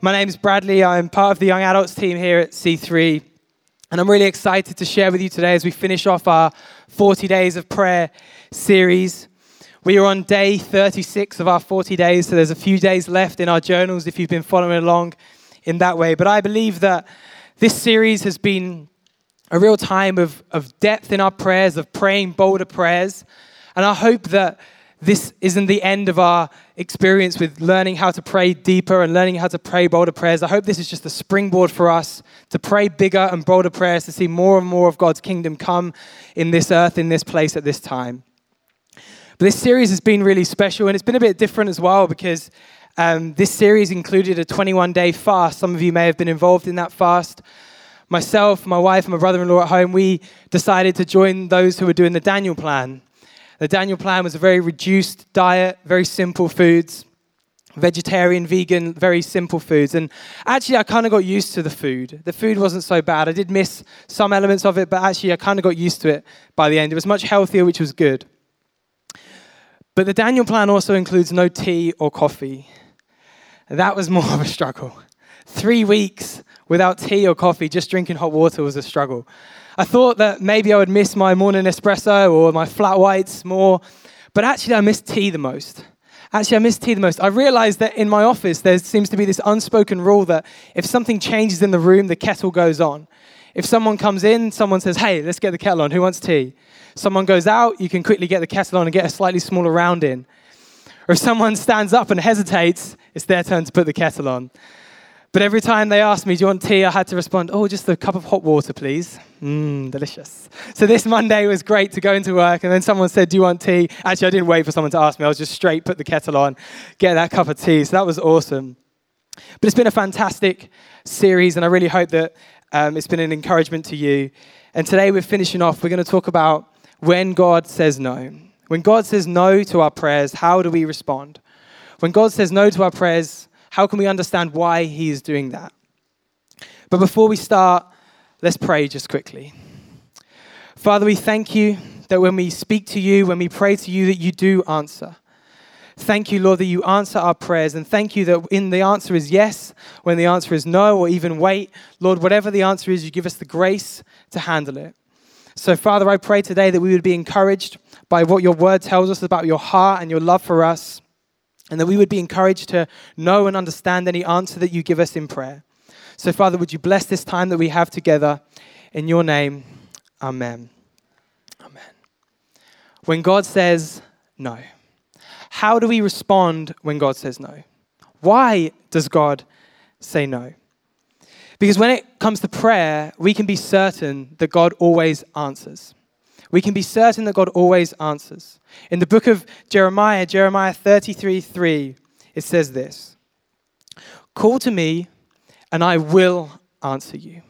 My name is Bradley. I'm part of the young adults team here at C3. And I'm really excited to share with you today as we finish off our 40 days of prayer series. We are on day 36 of our 40 days, so there's a few days left in our journals if you've been following along in that way. But I believe that this series has been a real time of, of depth in our prayers, of praying bolder prayers. And I hope that this isn't the end of our experience with learning how to pray deeper and learning how to pray bolder prayers. I hope this is just a springboard for us to pray bigger and bolder prayers, to see more and more of God's kingdom come in this earth, in this place at this time. But this series has been really special and it's been a bit different as well because um, this series included a 21 day fast. Some of you may have been involved in that fast. Myself, my wife, and my brother in law at home, we decided to join those who were doing the Daniel plan. The Daniel plan was a very reduced diet, very simple foods, vegetarian, vegan, very simple foods. And actually, I kind of got used to the food. The food wasn't so bad. I did miss some elements of it, but actually, I kind of got used to it by the end. It was much healthier, which was good. But the Daniel plan also includes no tea or coffee. That was more of a struggle. Three weeks without tea or coffee, just drinking hot water was a struggle. I thought that maybe I would miss my morning espresso or my flat whites more, but actually, I miss tea the most. Actually, I miss tea the most. I realized that in my office, there seems to be this unspoken rule that if something changes in the room, the kettle goes on. If someone comes in, someone says, Hey, let's get the kettle on. Who wants tea? Someone goes out, you can quickly get the kettle on and get a slightly smaller round in. Or if someone stands up and hesitates, it's their turn to put the kettle on. But every time they asked me, Do you want tea? I had to respond, Oh, just a cup of hot water, please. Mmm, delicious. So this Monday was great to go into work, and then someone said, Do you want tea? Actually, I didn't wait for someone to ask me. I was just straight, put the kettle on, get that cup of tea. So that was awesome. But it's been a fantastic series, and I really hope that um, it's been an encouragement to you. And today we're finishing off. We're going to talk about when God says no. When God says no to our prayers, how do we respond? When God says no to our prayers, how can we understand why he is doing that? But before we start, let's pray just quickly. Father, we thank you that when we speak to you, when we pray to you, that you do answer. Thank you, Lord, that you answer our prayers. And thank you that in the answer is yes, when the answer is no, or even wait. Lord, whatever the answer is, you give us the grace to handle it. So, Father, I pray today that we would be encouraged by what your word tells us about your heart and your love for us and that we would be encouraged to know and understand any answer that you give us in prayer. So, Father, would you bless this time that we have together in your name? Amen. Amen. When God says no, how do we respond when God says no? Why does God say no? Because when it comes to prayer, we can be certain that God always answers we can be certain that God always answers. In the book of Jeremiah, Jeremiah 33 3, it says this Call to me, and I will answer you.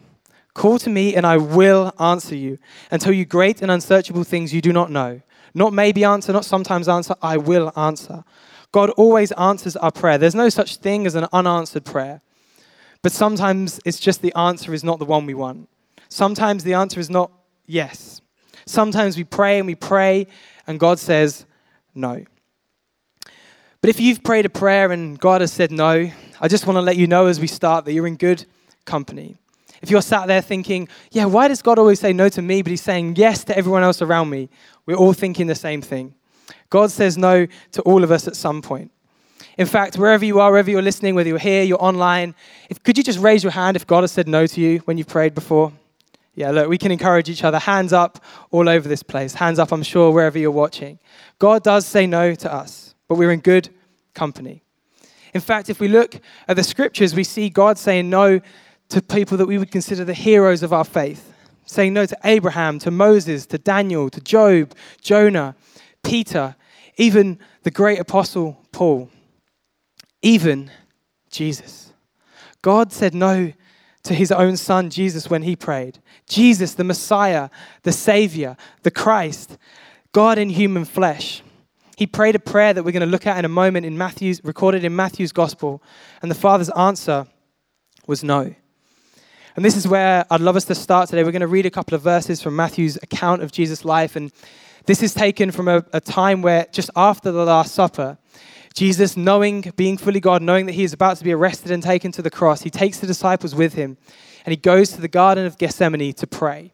Call to me, and I will answer you and tell you great and unsearchable things you do not know. Not maybe answer, not sometimes answer, I will answer. God always answers our prayer. There's no such thing as an unanswered prayer. But sometimes it's just the answer is not the one we want. Sometimes the answer is not yes. Sometimes we pray and we pray, and God says no. But if you've prayed a prayer and God has said no, I just want to let you know as we start that you're in good company. If you're sat there thinking, yeah, why does God always say no to me, but He's saying yes to everyone else around me? We're all thinking the same thing. God says no to all of us at some point. In fact, wherever you are, wherever you're listening, whether you're here, you're online, if, could you just raise your hand if God has said no to you when you've prayed before? Yeah, look, we can encourage each other. Hands up all over this place. Hands up, I'm sure, wherever you're watching. God does say no to us, but we're in good company. In fact, if we look at the scriptures, we see God saying no to people that we would consider the heroes of our faith, saying no to Abraham, to Moses, to Daniel, to Job, Jonah, Peter, even the great apostle Paul, even Jesus. God said no to his own son, Jesus, when he prayed. Jesus, the Messiah, the Savior, the Christ, God in human flesh. He prayed a prayer that we're going to look at in a moment in Matthew's, recorded in Matthew's gospel. And the Father's answer was no. And this is where I'd love us to start today. We're going to read a couple of verses from Matthew's account of Jesus' life. And this is taken from a, a time where, just after the Last Supper, Jesus, knowing, being fully God, knowing that he is about to be arrested and taken to the cross, he takes the disciples with him and he goes to the Garden of Gethsemane to pray.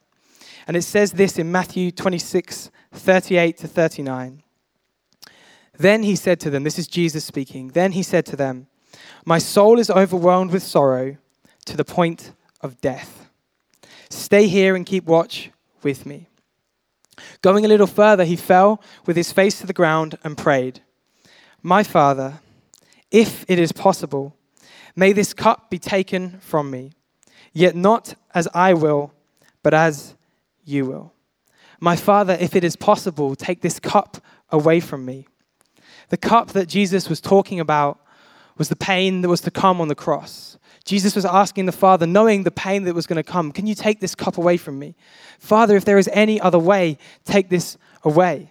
And it says this in Matthew 26, 38 to 39. Then he said to them, This is Jesus speaking. Then he said to them, My soul is overwhelmed with sorrow to the point of death. Stay here and keep watch with me. Going a little further, he fell with his face to the ground and prayed, My Father, if it is possible, may this cup be taken from me, yet not as I will, but as you will. My Father, if it is possible, take this cup away from me. The cup that Jesus was talking about was the pain that was to come on the cross. Jesus was asking the Father, knowing the pain that was going to come, Can you take this cup away from me? Father, if there is any other way, take this away.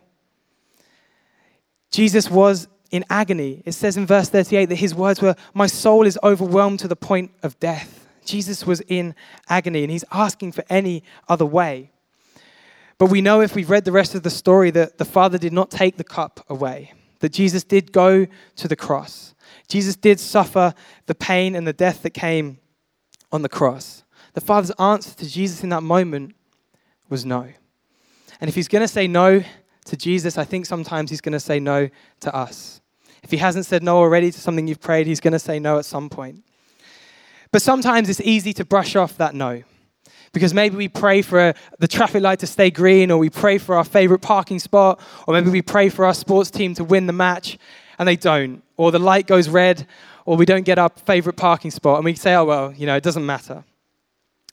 Jesus was in agony. It says in verse 38 that his words were, My soul is overwhelmed to the point of death. Jesus was in agony and he's asking for any other way. But we know if we've read the rest of the story that the Father did not take the cup away, that Jesus did go to the cross. Jesus did suffer the pain and the death that came on the cross. The Father's answer to Jesus in that moment was no. And if he's going to say no to Jesus, I think sometimes he's going to say no to us. If he hasn't said no already to something you've prayed, he's going to say no at some point. But sometimes it's easy to brush off that no. Because maybe we pray for a, the traffic light to stay green, or we pray for our favorite parking spot, or maybe we pray for our sports team to win the match, and they don't. Or the light goes red, or we don't get our favorite parking spot, and we say, oh, well, you know, it doesn't matter.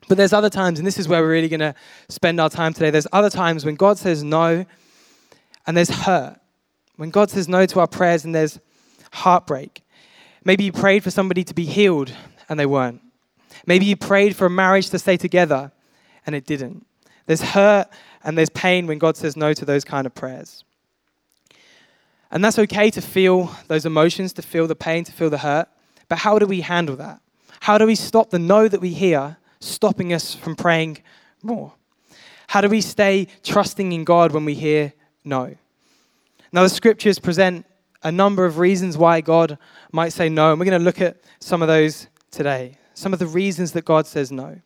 But there's other times, and this is where we're really going to spend our time today. There's other times when God says no, and there's hurt. When God says no to our prayers, and there's heartbreak. Maybe you prayed for somebody to be healed, and they weren't. Maybe you prayed for a marriage to stay together and it didn't. There's hurt and there's pain when God says no to those kind of prayers. And that's okay to feel those emotions, to feel the pain, to feel the hurt. But how do we handle that? How do we stop the no that we hear stopping us from praying more? How do we stay trusting in God when we hear no? Now, the scriptures present a number of reasons why God might say no, and we're going to look at some of those today some of the reasons that God says no.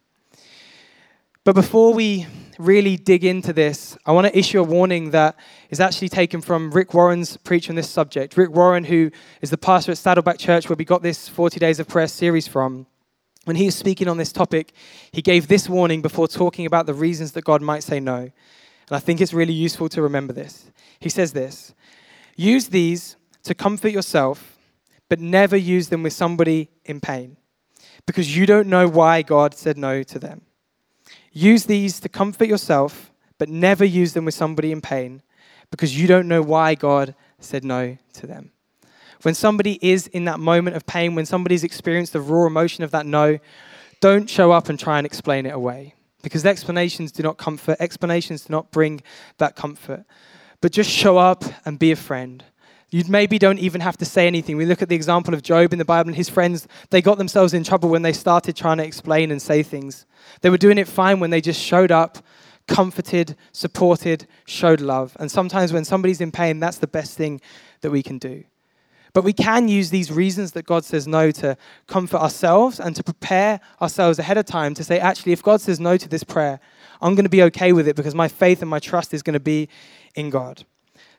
But before we really dig into this, I want to issue a warning that is actually taken from Rick Warren's preach on this subject. Rick Warren, who is the pastor at Saddleback Church, where we got this 40 Days of Prayer series from, when he was speaking on this topic, he gave this warning before talking about the reasons that God might say no. And I think it's really useful to remember this. He says this Use these to comfort yourself, but never use them with somebody in pain because you don't know why God said no to them. Use these to comfort yourself, but never use them with somebody in pain because you don't know why God said no to them. When somebody is in that moment of pain, when somebody's experienced the raw emotion of that no, don't show up and try and explain it away because explanations do not comfort, explanations do not bring that comfort. But just show up and be a friend. You maybe don't even have to say anything. We look at the example of Job in the Bible and his friends, they got themselves in trouble when they started trying to explain and say things. They were doing it fine when they just showed up, comforted, supported, showed love. And sometimes when somebody's in pain, that's the best thing that we can do. But we can use these reasons that God says no to comfort ourselves and to prepare ourselves ahead of time to say, actually, if God says no to this prayer, I'm going to be okay with it because my faith and my trust is going to be in God.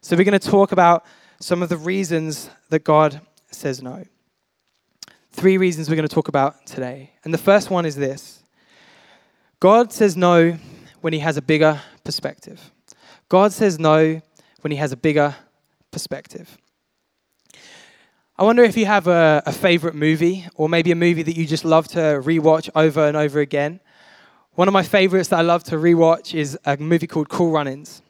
So we're going to talk about some of the reasons that God says no. Three reasons we're going to talk about today. And the first one is this God says no when he has a bigger perspective. God says no when he has a bigger perspective. I wonder if you have a, a, favorite movie, or maybe a movie that you just love to rewatch over and over again. One of my favorites that I love to rewatch is a movie called Cool Runnings.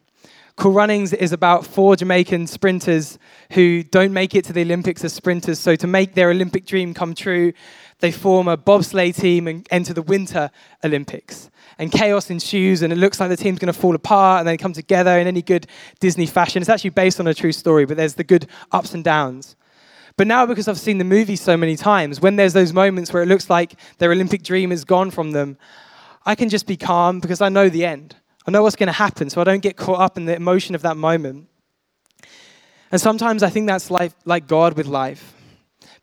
Cool Runnings is about four Jamaican sprinters who don't make it to the Olympics as sprinters. So, to make their Olympic dream come true, they form a bobsleigh team and enter the Winter Olympics. And chaos ensues, and it looks like the team's going to fall apart, and they come together in any good Disney fashion. It's actually based on a true story, but there's the good ups and downs. But now, because I've seen the movie so many times, when there's those moments where it looks like their Olympic dream is gone from them, I can just be calm because I know the end. I know what's going to happen, so I don't get caught up in the emotion of that moment. And sometimes I think that's like, like God with life,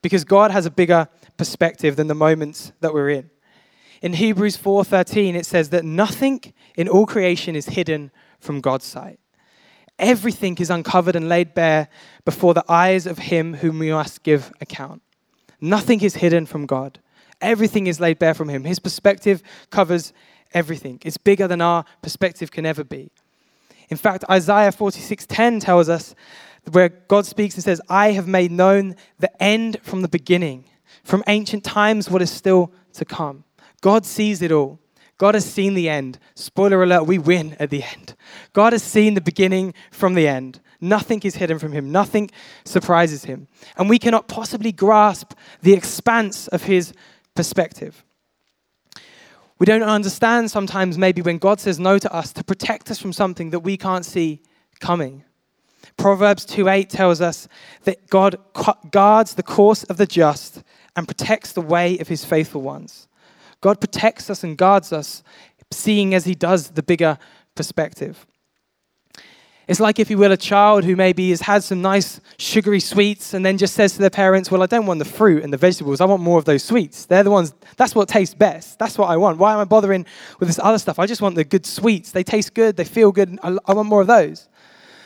because God has a bigger perspective than the moments that we're in. In Hebrews 4:13 it says that nothing in all creation is hidden from God's sight. Everything is uncovered and laid bare before the eyes of him whom we must give account. Nothing is hidden from God. Everything is laid bare from him. His perspective covers everything. It's bigger than our perspective can ever be. In fact, Isaiah 46:10 tells us where God speaks and says, "I have made known the end from the beginning, from ancient times what is still to come." God sees it all. God has seen the end. Spoiler alert, we win at the end. God has seen the beginning from the end. Nothing is hidden from him, nothing surprises him. And we cannot possibly grasp the expanse of his perspective. We don't understand sometimes, maybe, when God says no to us to protect us from something that we can't see coming. Proverbs 2:8 tells us that God guards the course of the just and protects the way of his faithful ones. God protects us and guards us, seeing as he does the bigger perspective. It's like, if you will, a child who maybe has had some nice sugary sweets and then just says to their parents, Well, I don't want the fruit and the vegetables. I want more of those sweets. They're the ones, that's what tastes best. That's what I want. Why am I bothering with this other stuff? I just want the good sweets. They taste good. They feel good. I, I want more of those.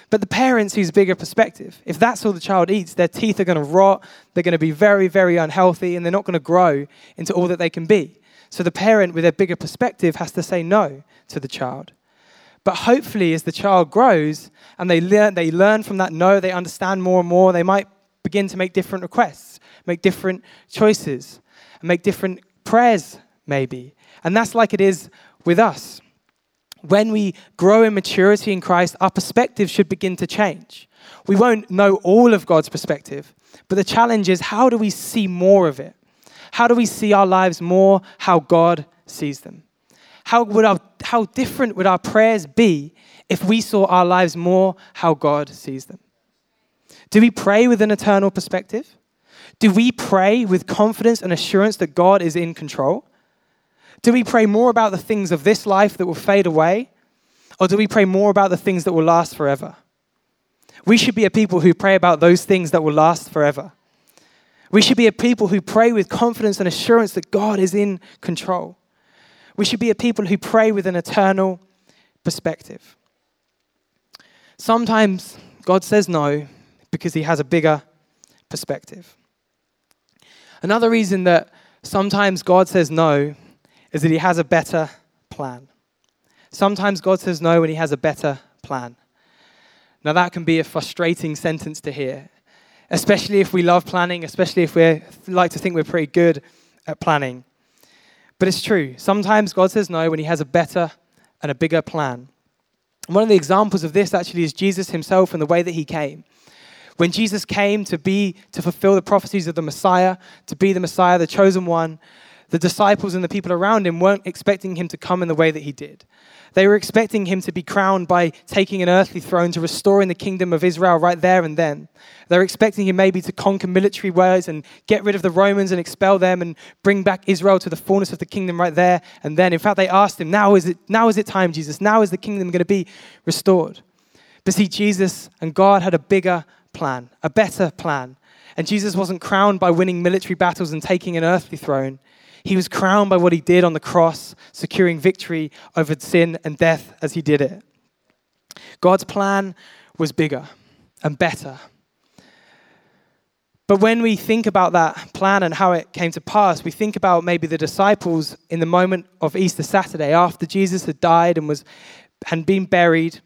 But the parents whose bigger perspective, if that's all the child eats, their teeth are going to rot, they're going to be very, very unhealthy, and they're not going to grow into all that they can be. So the parent, with their bigger perspective, has to say no to the child. But hopefully, as the child grows and they learn, they learn from that no, they understand more and more, they might begin to make different requests, make different choices, and make different prayers, maybe. And that's like it is with us. When we grow in maturity in Christ, our perspective should begin to change. We won't know all of God's perspective, but the challenge is how do we see more of it? How do we see our lives more how God sees them? How, would our, how different would our prayers be if we saw our lives more how God sees them? Do we pray with an eternal perspective? Do we pray with confidence and assurance that God is in control? Do we pray more about the things of this life that will fade away? Or do we pray more about the things that will last forever? We should be a people who pray about those things that will last forever. We should be a people who pray with confidence and assurance that God is in control. We should be a people who pray with an eternal perspective. Sometimes God says no because he has a bigger perspective. Another reason that sometimes God says no is that he has a better plan. Sometimes God says no when he has a better plan. Now, that can be a frustrating sentence to hear especially if we love planning, especially if we like to think we're pretty good at planning. But it's true. Sometimes God says no when He has a better and a bigger plan. One of the examples of this actually is Jesus Himself and the way that He came. When Jesus came to be to fulfill the prophecies of the Messiah, to be the Messiah, the chosen one, the disciples and the people around him weren't expecting him to come in the way that he did. They were expecting him to be crowned by taking an earthly throne to restoring the kingdom of Israel right there and then. They were expecting him maybe to conquer military ways and get rid of the Romans and expel them and bring back Israel to the fullness of the kingdom right there and then. In fact, they asked him, Now is it, now is it time, Jesus? Now is the kingdom going to be restored? But see, Jesus and God had a bigger plan, a better plan. And Jesus wasn't crowned by winning military battles and taking an earthly throne. He was crowned by what he did on the cross, securing victory over sin and death as he did it. God's plan was bigger and better. But when we think about that plan and how it came to pass, we think about maybe the disciples in the moment of Easter Saturday after Jesus had died and was and been buried.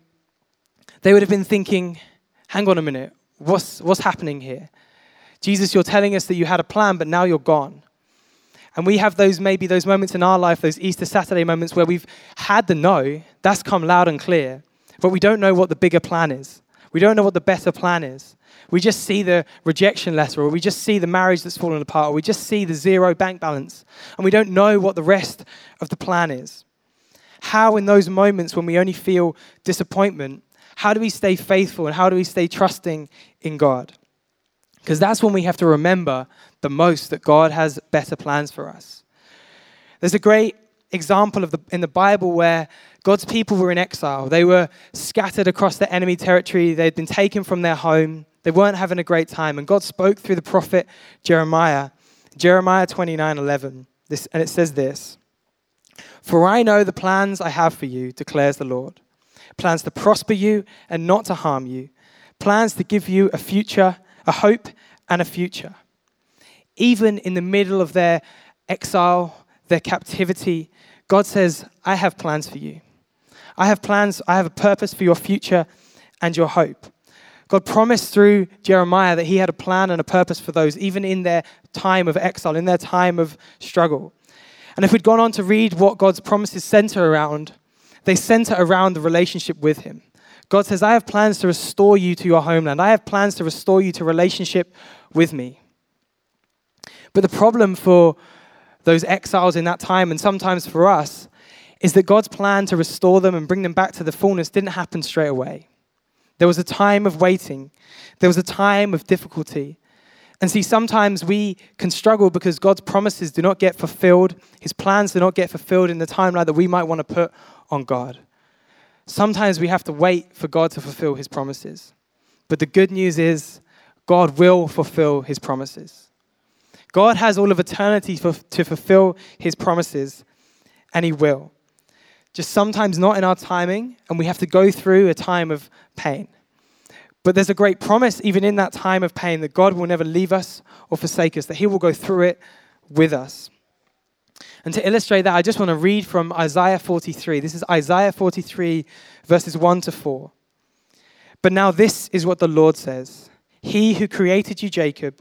They would have been thinking, hang on a minute, what's, what's happening here? Jesus, you're telling us that you had a plan, but now you're gone. And we have those maybe those moments in our life, those Easter Saturday moments where we've had the no, that's come loud and clear, but we don't know what the bigger plan is. We don't know what the better plan is. We just see the rejection letter, or we just see the marriage that's fallen apart, or we just see the zero bank balance, and we don't know what the rest of the plan is. How, in those moments when we only feel disappointment, how do we stay faithful and how do we stay trusting in God? Because that's when we have to remember the most that God has better plans for us. There's a great example of the, in the Bible where God's people were in exile. They were scattered across the enemy territory. They'd been taken from their home. They weren't having a great time. And God spoke through the prophet Jeremiah, Jeremiah 29 11. This, and it says this For I know the plans I have for you, declares the Lord plans to prosper you and not to harm you, plans to give you a future, a hope, and a future. Even in the middle of their exile, their captivity, God says, I have plans for you. I have plans, I have a purpose for your future and your hope. God promised through Jeremiah that he had a plan and a purpose for those, even in their time of exile, in their time of struggle. And if we'd gone on to read what God's promises center around, they center around the relationship with him. God says, I have plans to restore you to your homeland. I have plans to restore you to relationship with me. But the problem for those exiles in that time, and sometimes for us, is that God's plan to restore them and bring them back to the fullness didn't happen straight away. There was a time of waiting, there was a time of difficulty. And see, sometimes we can struggle because God's promises do not get fulfilled, His plans do not get fulfilled in the timeline that we might want to put on God. Sometimes we have to wait for God to fulfill His promises. But the good news is, God will fulfill His promises. God has all of eternity for, to fulfill His promises, and He will just sometimes not in our timing, and we have to go through a time of pain. But there's a great promise, even in that time of pain, that God will never leave us or forsake us, that He will go through it with us. And to illustrate that, I just want to read from Isaiah 43. This is Isaiah 43, verses 1 to 4. But now this is what the Lord says He who created you, Jacob,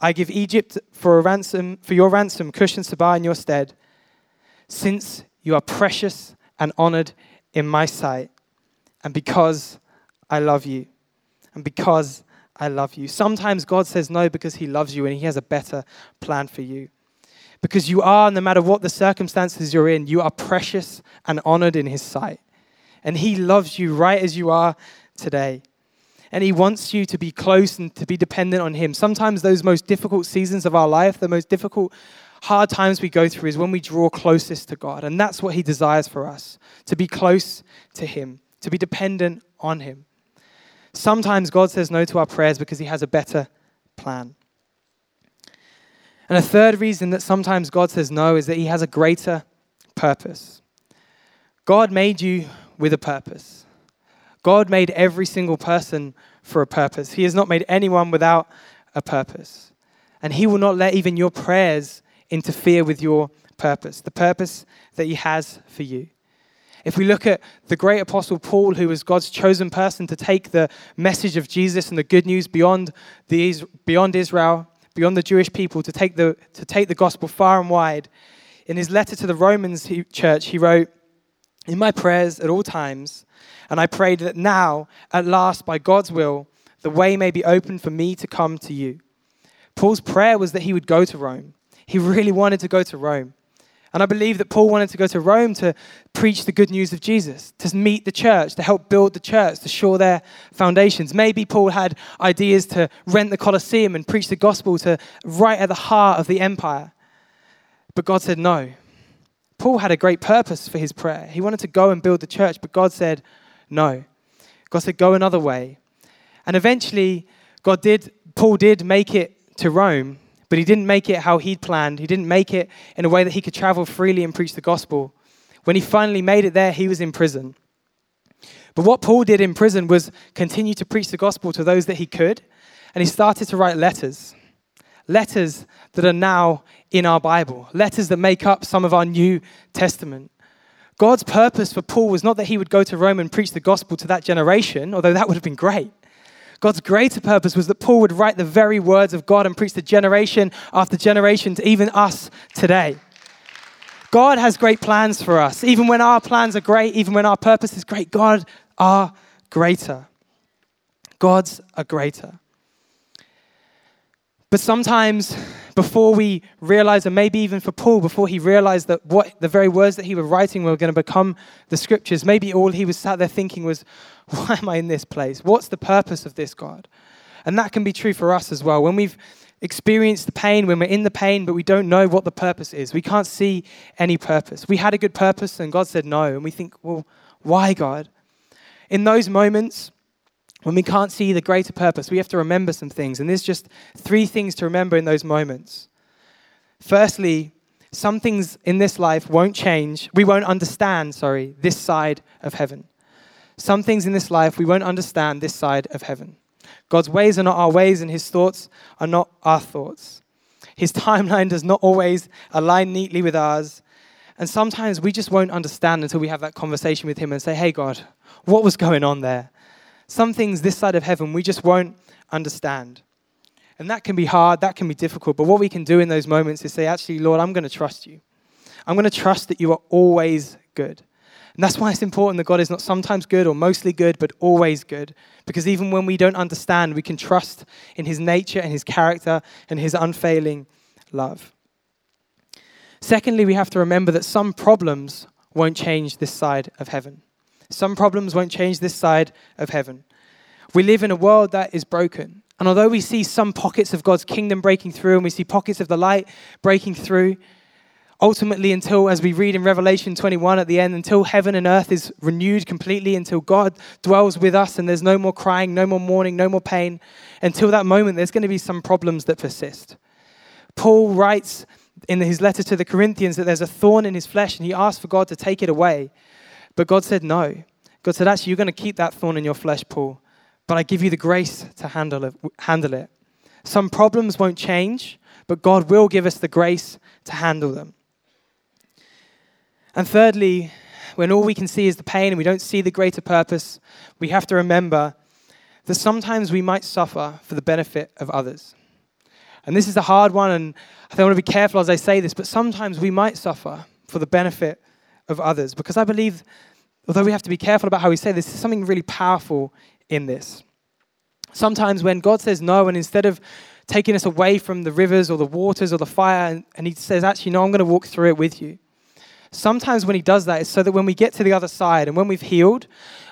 I give Egypt for a ransom for your ransom, Cush and Seba in your stead, since you are precious and honored in my sight, and because I love you. And because I love you. Sometimes God says no because He loves you and He has a better plan for you. Because you are, no matter what the circumstances you're in, you are precious and honored in His sight. And He loves you right as you are today. And He wants you to be close and to be dependent on Him. Sometimes those most difficult seasons of our life, the most difficult hard times we go through is when we draw closest to God. And that's what He desires for us to be close to Him, to be dependent on Him. Sometimes God says no to our prayers because He has a better plan. And a third reason that sometimes God says no is that He has a greater purpose. God made you with a purpose. God made every single person for a purpose. He has not made anyone without a purpose. And He will not let even your prayers interfere with your purpose, the purpose that He has for you. If we look at the great apostle Paul, who was God's chosen person to take the message of Jesus and the good news beyond, the, beyond Israel, beyond the Jewish people, to take, the, to take the gospel far and wide, in his letter to the Romans church, he wrote, In my prayers at all times, and I prayed that now, at last, by God's will, the way may be open for me to come to you. Paul's prayer was that he would go to Rome. He really wanted to go to Rome. And I believe that Paul wanted to go to Rome to preach the good news of Jesus, to meet the church, to help build the church, to shore their foundations. Maybe Paul had ideas to rent the Colosseum and preach the gospel to right at the heart of the empire. But God said no. Paul had a great purpose for his prayer. He wanted to go and build the church, but God said no. God said go another way. And eventually, God did, Paul did make it to Rome, but he didn't make it how he'd planned. He didn't make it in a way that he could travel freely and preach the gospel. When he finally made it there, he was in prison. But what Paul did in prison was continue to preach the gospel to those that he could, and he started to write letters. Letters that are now in our Bible, letters that make up some of our New Testament. God's purpose for Paul was not that he would go to Rome and preach the gospel to that generation, although that would have been great. God's greater purpose was that Paul would write the very words of God and preach to generation after generation to even us today. God has great plans for us. Even when our plans are great, even when our purpose is great, God are greater. God's are greater. But sometimes, before we realize, and maybe even for Paul, before he realized that what the very words that he was writing were going to become the scriptures, maybe all he was sat there thinking was, Why am I in this place? What's the purpose of this, God? And that can be true for us as well. When we've experienced the pain, when we're in the pain, but we don't know what the purpose is, we can't see any purpose. We had a good purpose, and God said no. And we think, Well, why, God? In those moments, when we can't see the greater purpose, we have to remember some things. And there's just three things to remember in those moments. Firstly, some things in this life won't change. We won't understand, sorry, this side of heaven. Some things in this life we won't understand this side of heaven. God's ways are not our ways, and his thoughts are not our thoughts. His timeline does not always align neatly with ours. And sometimes we just won't understand until we have that conversation with him and say, Hey, God, what was going on there? Some things this side of heaven we just won't understand. And that can be hard, that can be difficult. But what we can do in those moments is say, actually, Lord, I'm going to trust you. I'm going to trust that you are always good. And that's why it's important that God is not sometimes good or mostly good, but always good. Because even when we don't understand, we can trust in his nature and his character and his unfailing love. Secondly, we have to remember that some problems won't change this side of heaven. Some problems won't change this side of heaven. We live in a world that is broken. And although we see some pockets of God's kingdom breaking through and we see pockets of the light breaking through, ultimately, until, as we read in Revelation 21 at the end, until heaven and earth is renewed completely, until God dwells with us and there's no more crying, no more mourning, no more pain, until that moment, there's going to be some problems that persist. Paul writes in his letter to the Corinthians that there's a thorn in his flesh and he asked for God to take it away. But God said no. God said, actually, you're going to keep that thorn in your flesh, Paul, but I give you the grace to handle it. Handle it. Some problems won't change, but God will give us the grace to handle them. And thirdly, when all we can see is the pain and we don't see the greater purpose, we have to remember that sometimes we might suffer for the benefit of others. And this is a hard one, and I think I want to be careful as I say this, but sometimes we might suffer for the benefit of others because I believe although we have to be careful about how we say this, there's something really powerful in this. Sometimes when God says no, and instead of taking us away from the rivers or the waters or the fire, and, and He says, actually, no, I'm going to walk through it with you. Sometimes when He does that, it's so that when we get to the other side and when we've healed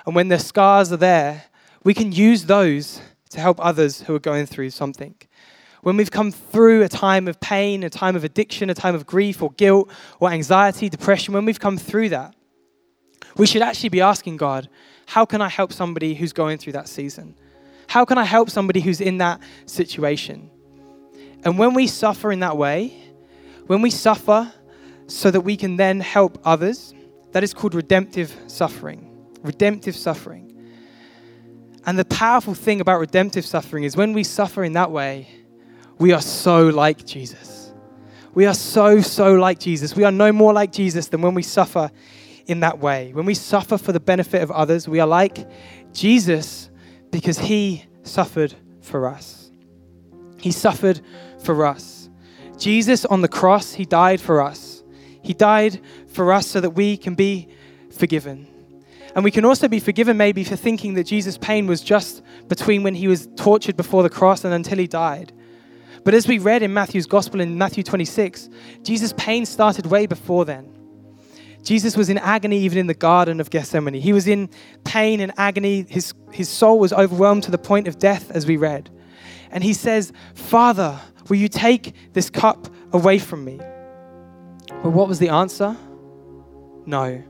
and when the scars are there, we can use those to help others who are going through something. When we've come through a time of pain, a time of addiction, a time of grief or guilt or anxiety, depression, when we've come through that, we should actually be asking God, how can I help somebody who's going through that season? How can I help somebody who's in that situation? And when we suffer in that way, when we suffer so that we can then help others, that is called redemptive suffering. Redemptive suffering. And the powerful thing about redemptive suffering is when we suffer in that way, we are so like Jesus. We are so, so like Jesus. We are no more like Jesus than when we suffer in that way. When we suffer for the benefit of others, we are like Jesus because he suffered for us. He suffered for us. Jesus on the cross, he died for us. He died for us so that we can be forgiven. And we can also be forgiven maybe for thinking that Jesus' pain was just between when he was tortured before the cross and until he died. But as we read in Matthew's gospel in Matthew 26, Jesus' pain started way before then. Jesus was in agony even in the Garden of Gethsemane. He was in pain and agony. His, his soul was overwhelmed to the point of death, as we read. And he says, Father, will you take this cup away from me? But what was the answer? No.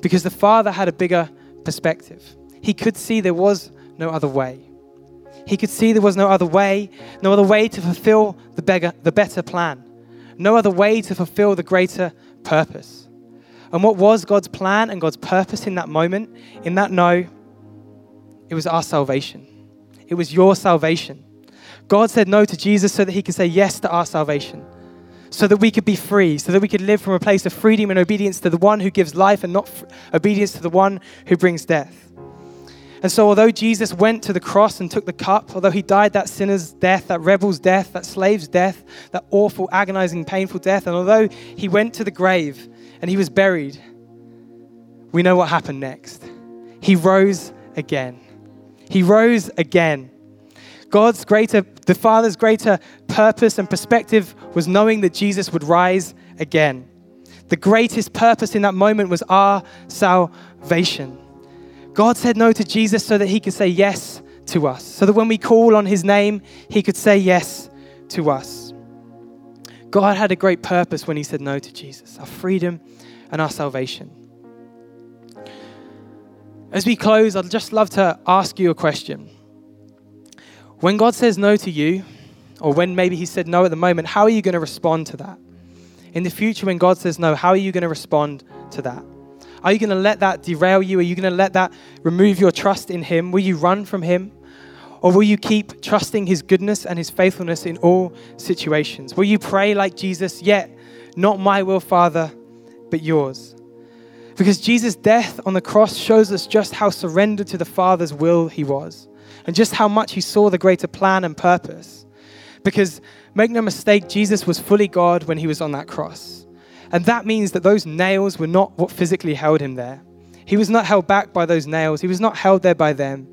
Because the Father had a bigger perspective. He could see there was no other way. He could see there was no other way, no other way to fulfill the, beggar, the better plan, no other way to fulfill the greater purpose. And what was God's plan and God's purpose in that moment, in that no? It was our salvation. It was your salvation. God said no to Jesus so that he could say yes to our salvation, so that we could be free, so that we could live from a place of freedom and obedience to the one who gives life and not f- obedience to the one who brings death. And so, although Jesus went to the cross and took the cup, although he died that sinner's death, that rebel's death, that slave's death, that awful, agonizing, painful death, and although he went to the grave, and he was buried, we know what happened next. He rose again. He rose again. God's greater, the Father's greater purpose and perspective was knowing that Jesus would rise again. The greatest purpose in that moment was our salvation. God said no to Jesus so that he could say yes to us, so that when we call on his name, he could say yes to us. God had a great purpose when he said no to Jesus our freedom and our salvation. As we close, I'd just love to ask you a question. When God says no to you, or when maybe He said no at the moment, how are you going to respond to that? In the future, when God says no, how are you going to respond to that? Are you going to let that derail you? Are you going to let that remove your trust in Him? Will you run from Him? Or will you keep trusting His goodness and His faithfulness in all situations? Will you pray like Jesus, yet not my will, Father, but yours? Because Jesus' death on the cross shows us just how surrendered to the Father's will He was and just how much he saw the greater plan and purpose. Because make no mistake, Jesus was fully God when he was on that cross. And that means that those nails were not what physically held him there. He was not held back by those nails, he was not held there by them.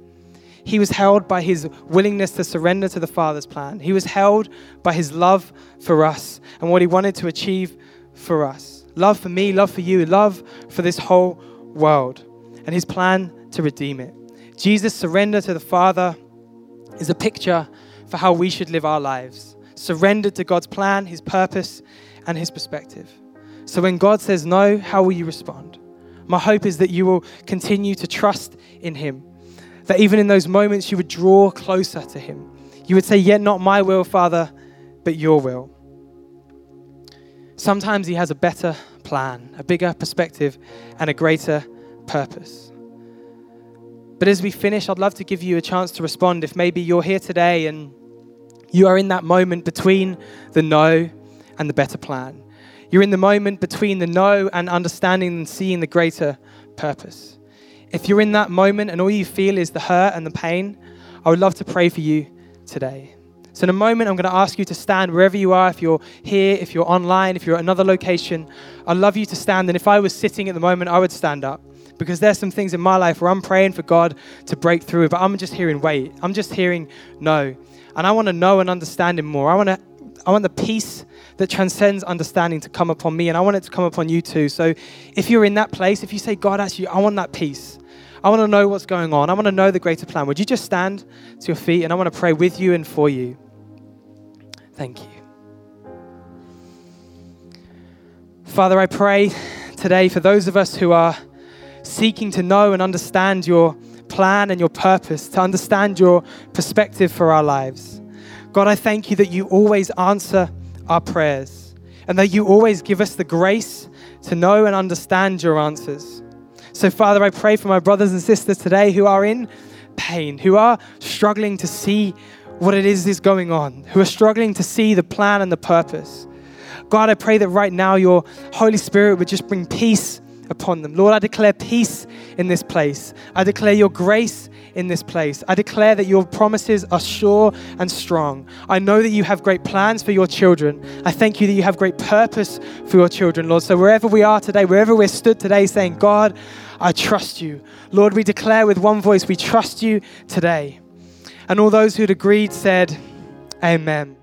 He was held by his willingness to surrender to the Father's plan. He was held by his love for us and what he wanted to achieve for us. Love for me, love for you, love for this whole world, and his plan to redeem it. Jesus' surrender to the Father is a picture for how we should live our lives. Surrendered to God's plan, His purpose, and His perspective. So when God says no, how will you respond? My hope is that you will continue to trust in Him. That even in those moments, you would draw closer to Him. You would say, Yet not my will, Father, but your will. Sometimes He has a better plan, a bigger perspective, and a greater purpose. But as we finish, I'd love to give you a chance to respond. If maybe you're here today and you are in that moment between the no and the better plan, you're in the moment between the know and understanding and seeing the greater purpose. If you're in that moment and all you feel is the hurt and the pain, I would love to pray for you today. So, in a moment, I'm going to ask you to stand wherever you are. If you're here, if you're online, if you're at another location, I'd love you to stand. And if I was sitting at the moment, I would stand up because there's some things in my life where I'm praying for God to break through, but I'm just hearing wait. I'm just hearing no. And I want to know and understand Him more. I want to. I want the peace that transcends understanding to come upon me, and I want it to come upon you too. So, if you're in that place, if you say, God, actually, I want that peace, I want to know what's going on, I want to know the greater plan, would you just stand to your feet and I want to pray with you and for you? Thank you. Father, I pray today for those of us who are seeking to know and understand your plan and your purpose, to understand your perspective for our lives. God, I thank you that you always answer our prayers and that you always give us the grace to know and understand your answers. So, Father, I pray for my brothers and sisters today who are in pain, who are struggling to see what it is is going on, who are struggling to see the plan and the purpose. God, I pray that right now your Holy Spirit would just bring peace upon them. Lord, I declare peace in this place. I declare your grace in this place. I declare that your promises are sure and strong. I know that you have great plans for your children. I thank you that you have great purpose for your children, Lord. So wherever we are today, wherever we're stood today saying, God, I trust you. Lord, we declare with one voice, we trust you today. And all those who'd agreed said, Amen.